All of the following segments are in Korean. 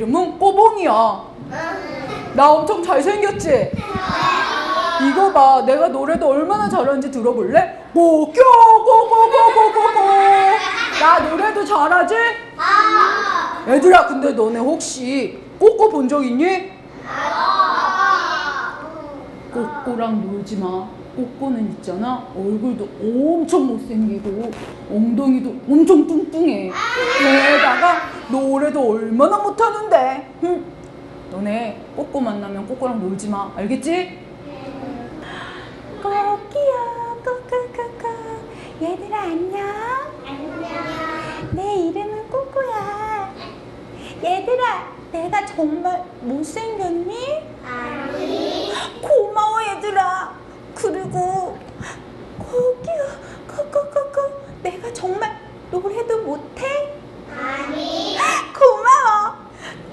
이름은 꼬봉이야. 나 엄청 잘생겼지? 이거 봐. 내가 노래도 얼마나 잘하는지 들어볼래? 꼬꼬꼬꼬꼬꼬꼬. 나 노래도 잘하지? 얘들아, 근데 너네 혹시 꼬꼬 본 적 있니? 꼬꼬랑 놀지 마. 꼬꼬는 있잖아. 얼굴도 엄청 못생기고 엉덩이도 엄청 뚱뚱해. 게다가 노래도 얼마나 못하는데. 흠. 너네 꼬꼬 만나면 꼬꼬랑 놀지 마. 알겠지? 꼬끼야 꼬꼬꼬꼬 얘들아 안녕 내 이름은 꼬꼬야 얘들아 내가 정말 못생겼니? 아니 고마워 얘들아 그리고 꼬끼야 꼬꼬꼬꼬 내가 정말 노래도 못해? 아니 고마워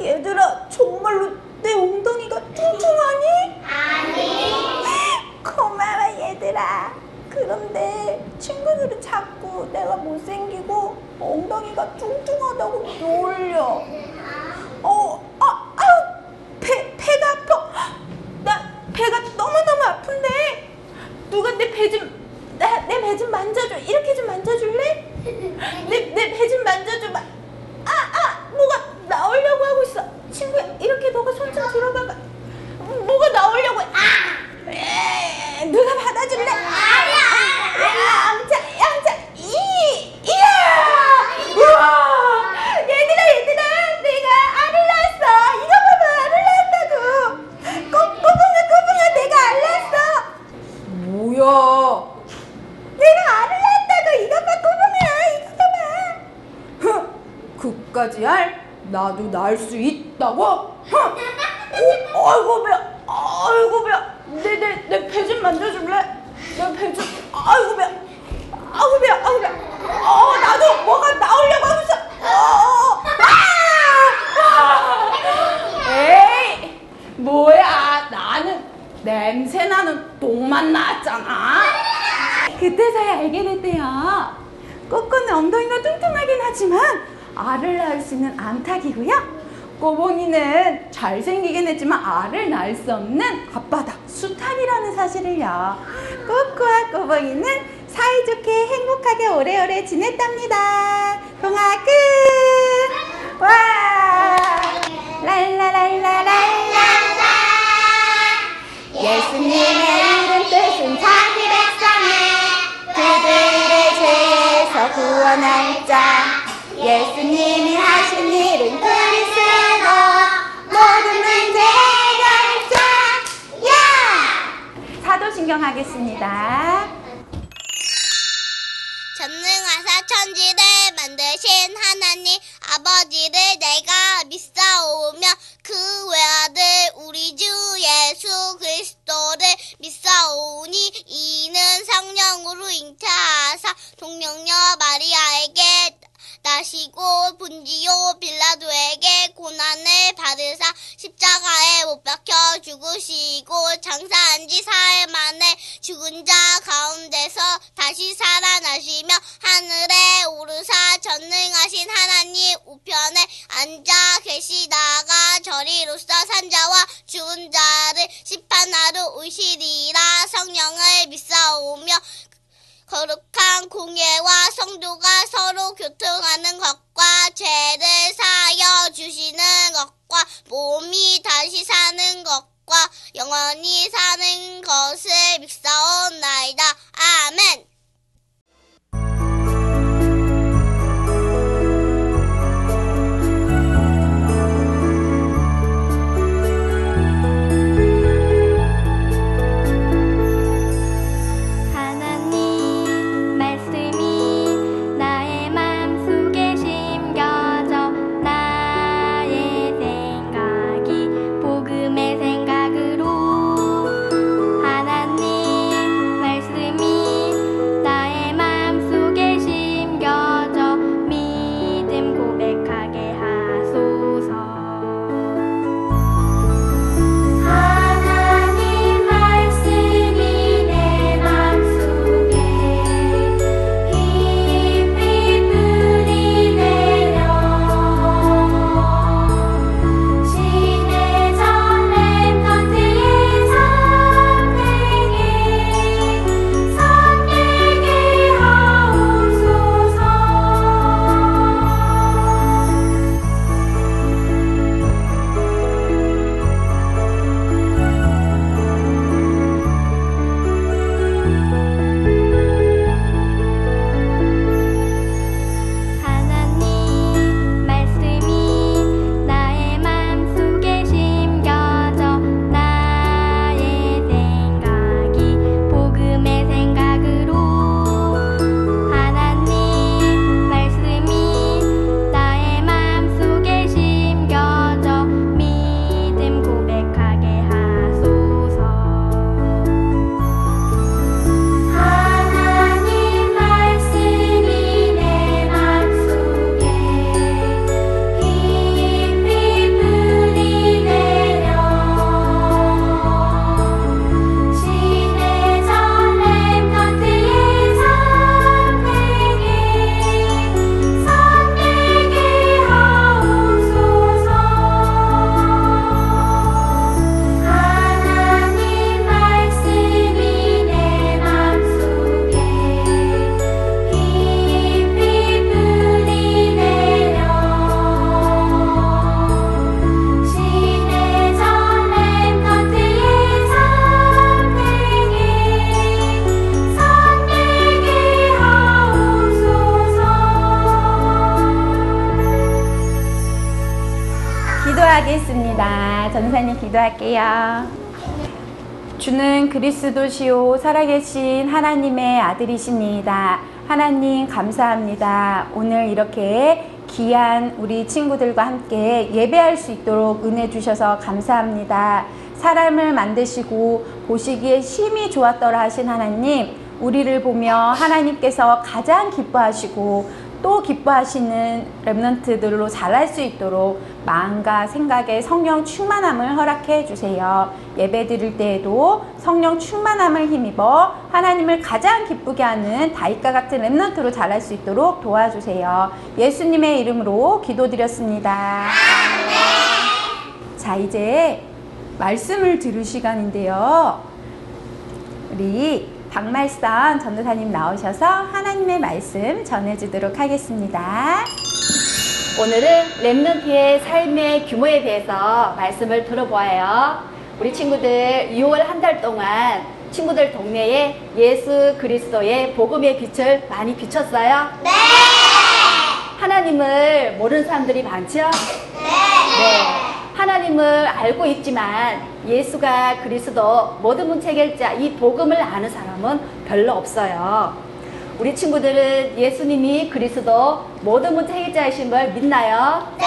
얘들아 정말로 내 엉덩이가 뚱뚱하니? 고마워 얘들아 그런데 친구들은 자꾸 내가 못생기고 엉덩이가 뚱뚱하다고 놀려 어, 아, 아, 배, 배가 아파 나 배가 너무너무 아픈데 누가 내 배 좀, 내 배 좀 만져줘 이렇게 좀 만져줄래? 내 내 배 좀 만져줘 봐. 아, 아, 뭐가 나오려고 하고 있어 친구야 이렇게 너가 손 좀 들어봐봐 뭐가 나오려고 해. 아! 에, 누가 받아줄래? 아니야. 양자, 양자, 이, 이야. 우와. 얘들아, 얘들아, 내가 알을 낳았어. 이거 봐봐, 알을 낳았다고. 꼬, 꼬붕아, 꼬붕아, 내가 알 낳았어. 뭐야? 내가 알을 낳았다고. 이거 봐, 꼬붕아, 이거 봐봐. 그까지 할? 나도 날 수 있다고? 흥! 어, 아이고 배야 아이고 배야 내내 내 배 좀 만져줄래? 내 배 좀 아이고 배야 아이고 배야 아이고 배야 어 나도 뭐가 나오려고 하고 있어 어, 아! 아! 에이 뭐야 나는 냄새 나는 똥만 나왔잖아 그때서야 알게 됐대요. 꼬꼬는 엉덩이가 뚱뚱하긴 하지만 알을 낳을 수 있는 암탉이고요. 꼬봉이는 잘생기긴 했지만 알을 낳을 수 없는 앞바닥 수탉이라는 사실을요. 꼬꼬와 꼬봉이는 사이좋게 행복하게 오래오래 지냈답니다. 동화 끝! 와! 랄라랄라랄라 예수님의 이름 뜻은 자기 백성을 그들의 죄에서 구원할 자 예수님이 하신 일은 그리스도 신경 하겠습니다. 전능하사 천지를 만드신 하나님 아버지를 내가 믿사오며 그 외아들 우리 주 예수 그리스도를 믿사오니 이는 성령으로 잉태하사 동령녀 마리아에게 나시고 본지요 빌라도에게 고난을 받으사 십자가에 못 박혀 죽으시고 장사한 지 사흘 만에 죽은 자 가운데서 다시 살아나시며 하늘에 오르사 전능하신 하나님 우편에 앉아 계시다가 저리로서 산자와 죽은 자를 심판하러 오시리라 성령을 믿사오며 거룩한 공예와 성도가 서로 교통하는 것과 죄를 사여 주시는 것과 몸이 다시 사는 것과 영원히 사는 것을 믿사옵나이다. 아멘. 기도할게요. 주는 그리스도시요 살아계신 하나님의 아들이십니다. 하나님 감사합니다. 오늘 이렇게 귀한 우리 친구들과 함께 예배할 수 있도록 은혜 주셔서 감사합니다. 사람을 만드시고 보시기에 심히 좋았더라 하신 하나님, 우리를 보며 하나님께서 가장 기뻐하시고 또 기뻐하시는 랩런트들로 자랄 수 있도록 마음과 생각에 성령 충만함을 허락해 주세요. 예배 드릴 때에도 성령 충만함을 힘입어 하나님을 가장 기쁘게 하는 다윗과 같은 랩런트로 자랄 수 있도록 도와주세요. 예수님의 이름으로 기도드렸습니다. 자, 이제 말씀을 들을 시간인데요. 우리 박말선 전도사님 나오셔서 하나님의 말씀 전해주도록 하겠습니다. 오늘은 랩런트의 삶의 규모에 대해서 말씀을 들어보아요. 우리 친구들 6월 한 달 동안 친구들 동네에 예수 그리스도의 복음의 빛을 많이 비췄어요? 네! 하나님을 모르는 사람들이 많죠? 네. 하나님을 알고 있지만 예수가 그리스도 모든 문제 해결자 이 복음을 아는 사람은 별로 없어요. 우리 친구들은 예수님이 그리스도 모든 문제 해결자이신 걸 믿나요? 네.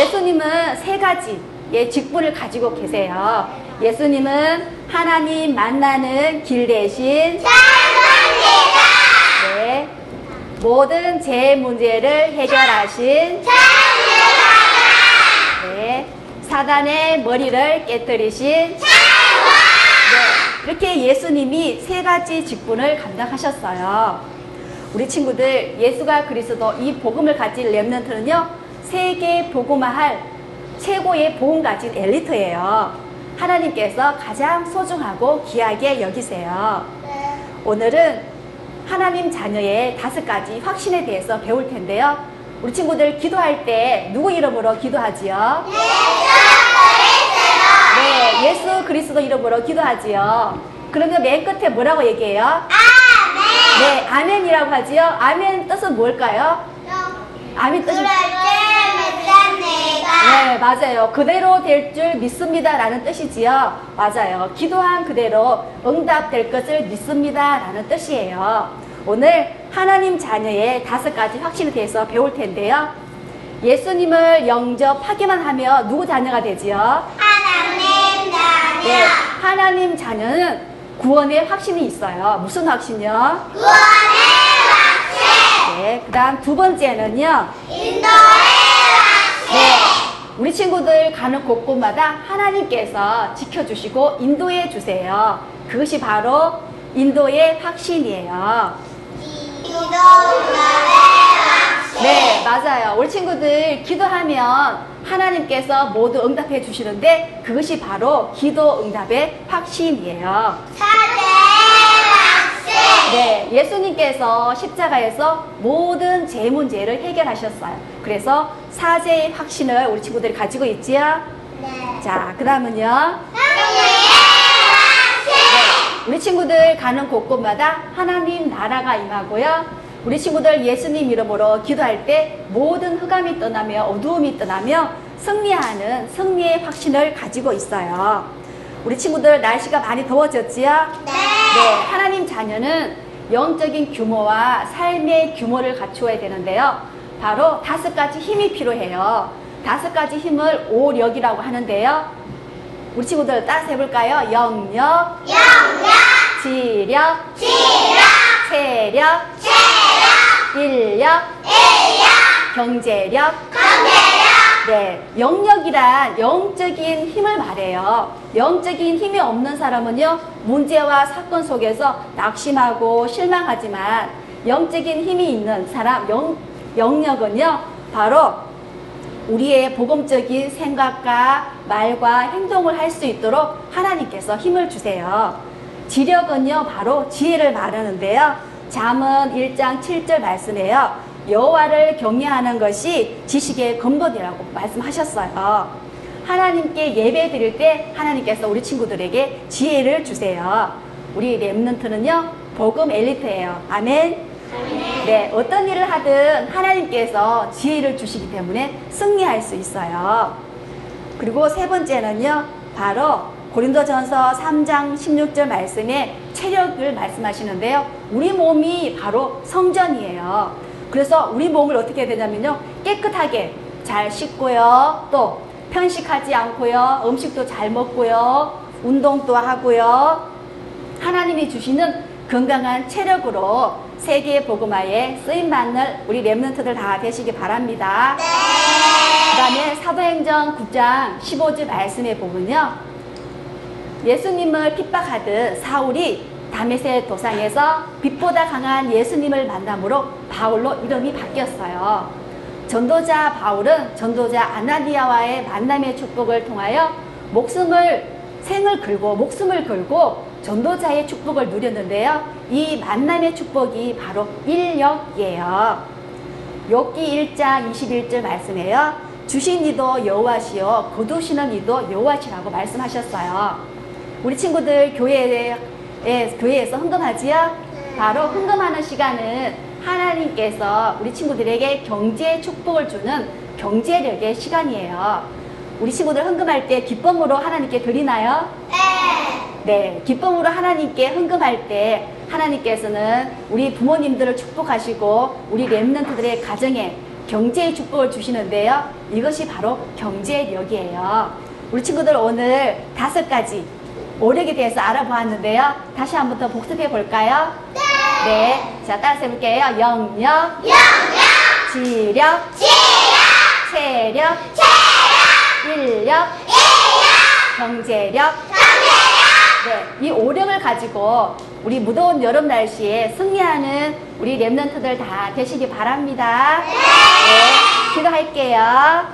예수님은 세 가지의 직분을 가지고 계세요. 예수님은 하나님 만나는 길 대신 네. 모든 제 문제를 해결하신 네. 사단의 머리를 깨뜨리신 네. 이렇게 예수님이 세 가지 직분을 감당하셨어요. 우리 친구들 예수가 그리스도 이 복음을 가진 렘넌트는요 세계 복음화할 최고의 복음 가진 엘리트예요. 하나님께서 가장 소중하고 귀하게 여기세요. 오늘은 하나님 자녀의 다섯 가지 확신에 대해서 배울 텐데요. 우리 친구들 기도할 때 누구 이름으로 기도하지요? 네, 예수 그리스도 이름으로 기도하지요. 그러면 맨 끝에 뭐라고 얘기해요? 아멘. 네, 아멘이라고 하지요. 아멘 뜻은 뭘까요? 아멘 뜻은 네, 맞아요. 그대로 될 줄 믿습니다라는 뜻이지요. 맞아요. 기도한 그대로 응답될 것을 믿습니다라는 뜻이에요. 오늘 하나님 자녀의 다섯 가지 확신에 대해서 배울 텐데요. 예수님을 영접하기만 하면 누구 자녀가 되지요? 네, 하나님 자녀는 구원의 확신이 있어요. 무슨 확신이요? 구원의 확신. 네, 그 다음 두 번째는요. 네, 우리 친구들 가는 곳곳마다 하나님께서 지켜주시고 인도해 주세요. 그것이 바로 인도의 확신이에요. 네, 맞아요. 우리 친구들 기도하면 하나님께서 모두 응답해 주시는데 그것이 바로 기도 응답의 확신이에요. 네, 예수님께서 십자가에서 모든 제 문제를 해결하셨어요. 그래서 사제의 확신을 우리 친구들이 가지고 있지요? 자, 그 다음은요. 우리 친구들 가는 곳곳마다 하나님 나라가 임하고요. 우리 친구들 예수님 이름으로 기도할 때 모든 흑암이 떠나며 어두움이 떠나며 승리하는 승리의 확신을 가지고 있어요. 우리 친구들 날씨가 많이 더워졌지요? 네. 하나님 자녀는 영적인 규모와 삶의 규모를 갖추어야 되는데요. 바로 다섯 가지 힘이 필요해요. 다섯 가지 힘을 오력이라고 하는데요. 우리 친구들 따라서 해볼까요? 영력, 지력, 체력, 인력, 경제력, 네, 영역이란 영적인 힘을 말해요. 영적인 힘이 없는 사람은요, 문제와 사건 속에서 낙심하고 실망하지만, 영적인 힘이 있는 사람, 영, 영역은요, 바로 우리의 복음적인 생각과 말과 행동을 할 수 있도록 하나님께서 힘을 주세요. 지력은요, 바로 지혜를 말하는데요. 잠언 1장 7절 말씀에요. 여호와를 경외하는 것이 지식의 근본이라고 말씀하셨어요. 하나님께 예배 드릴 때 하나님께서 우리 친구들에게 지혜를 주세요. 우리 랩런트는요, 복음 엘리트예요. 아멘. 네, 어떤 일을 하든 하나님께서 지혜를 주시기 때문에 승리할 수 있어요. 그리고 세 번째는요, 바로 고린도전서 3장 16절 말씀에 체력을 말씀하시는데요. 우리 몸이 바로 성전이에요. 그래서 우리 몸을 어떻게 해야 되냐면요. 깨끗하게 잘 씻고요. 또 편식하지 않고요. 음식도 잘 먹고요. 운동도 하고요. 하나님이 주시는 건강한 체력으로 세계 복음화에 쓰임 받는 우리 렘넌트들 다 되시기 바랍니다. 그다음에 사도행전 9장 15절 말씀에 보면요. 예수님을 핍박하듯 사울이 다메섹 도상에서 빛보다 강한 예수님을 만남으로 바울로 이름이 바뀌었어요. 전도자 바울은 전도자 아나니아와의 만남의 축복을 통하여 목숨을 생을 걸고 목숨을 걸고 전도자의 축복을 누렸는데요. 이 만남의 축복이 바로 인력이에요. 욥기 1장 21절 말씀에요. 주신 이도 여호와시요 거두시는 이도 여호와시라고 말씀하셨어요. 우리 친구들 교회에 에, 교회에서 헌금하지요? 바로 헌금하는 시간은 하나님께서 우리 친구들에게 경제 축복을 주는 경제력의 시간이에요. 우리 친구들 헌금할 때 기쁨으로 하나님께 드리나요? 네, 기쁨으로 하나님께 헌금할 때 하나님께서는 우리 부모님들을 축복하시고 우리 랩런트들의 가정에 경제의 축복을 주시는데요. 이것이 바로 경제력이에요. 우리 친구들 오늘 다섯 가지 오력에 대해서 알아보았는데요. 다시 한 번 더 복습해 볼까요? 네. 자, 따라서 해볼게요. 영역, 지력, 체력, 인력, 경제력, 네, 이 오력을 가지고 우리 무더운 여름 날씨에 승리하는 우리 랩런트들 다 되시기 바랍니다. 네, 기도할게요.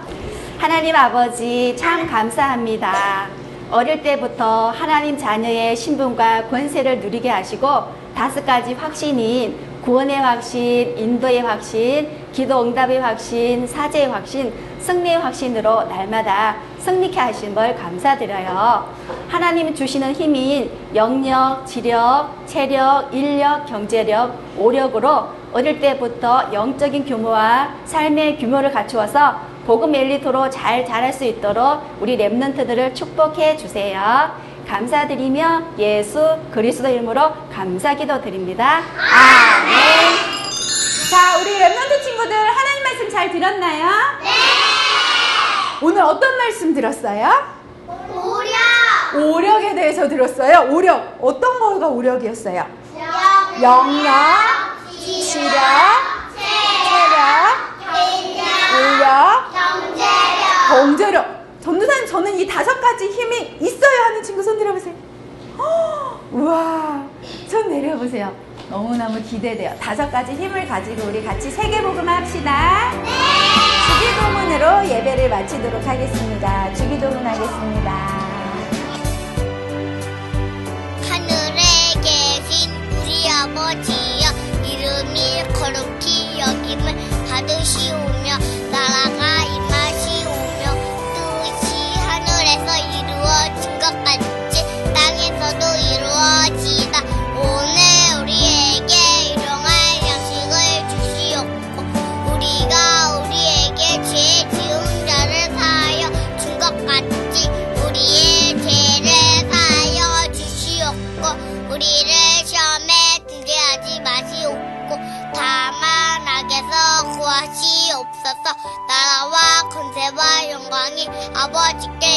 하나님 아버지 참 감사합니다. 어릴 때부터 하나님 자녀의 신분과 권세를 누리게 하시고 다섯 가지 확신인 구원의 확신, 인도의 확신, 기도 응답의 확신, 사제의 확신, 승리의 확신으로 날마다 승리케 하심을 감사드려요. 하나님 주시는 힘인 영력, 지력, 체력, 인력, 경제력, 오력으로 어릴 때부터 영적인 규모와 삶의 규모를 갖추어서 복음 엘리트로 잘 자랄 수 있도록 우리 랩런트들을 축복해 주세요. 감사드리며 예수 그리스도 이름으로 감사기도 드립니다. 아멘. 자, 우리 랩런트 친구들 하나님 말씀 잘 들었나요? 네! 오늘 어떤 말씀 들었어요? 우려 오력에 대해서 들었어요. 오력. 어떤 거가 오력이었어요? 영역, 지력, 체력, 경제력. 전도사님, 저는 이 다섯 가지 힘이 있어요 하는 친구 손 들어보세요. 헉, 우와, 손 내려보세요. 너무너무 기대돼요. 다섯 가지 힘을 가지고 우리 같이 세계복음 합시다. 주기도문으로 예배를 마치도록 하겠습니다. 주기도문 하겠습니다. 하늘에 계신 우리 아버지 영광이 아버지께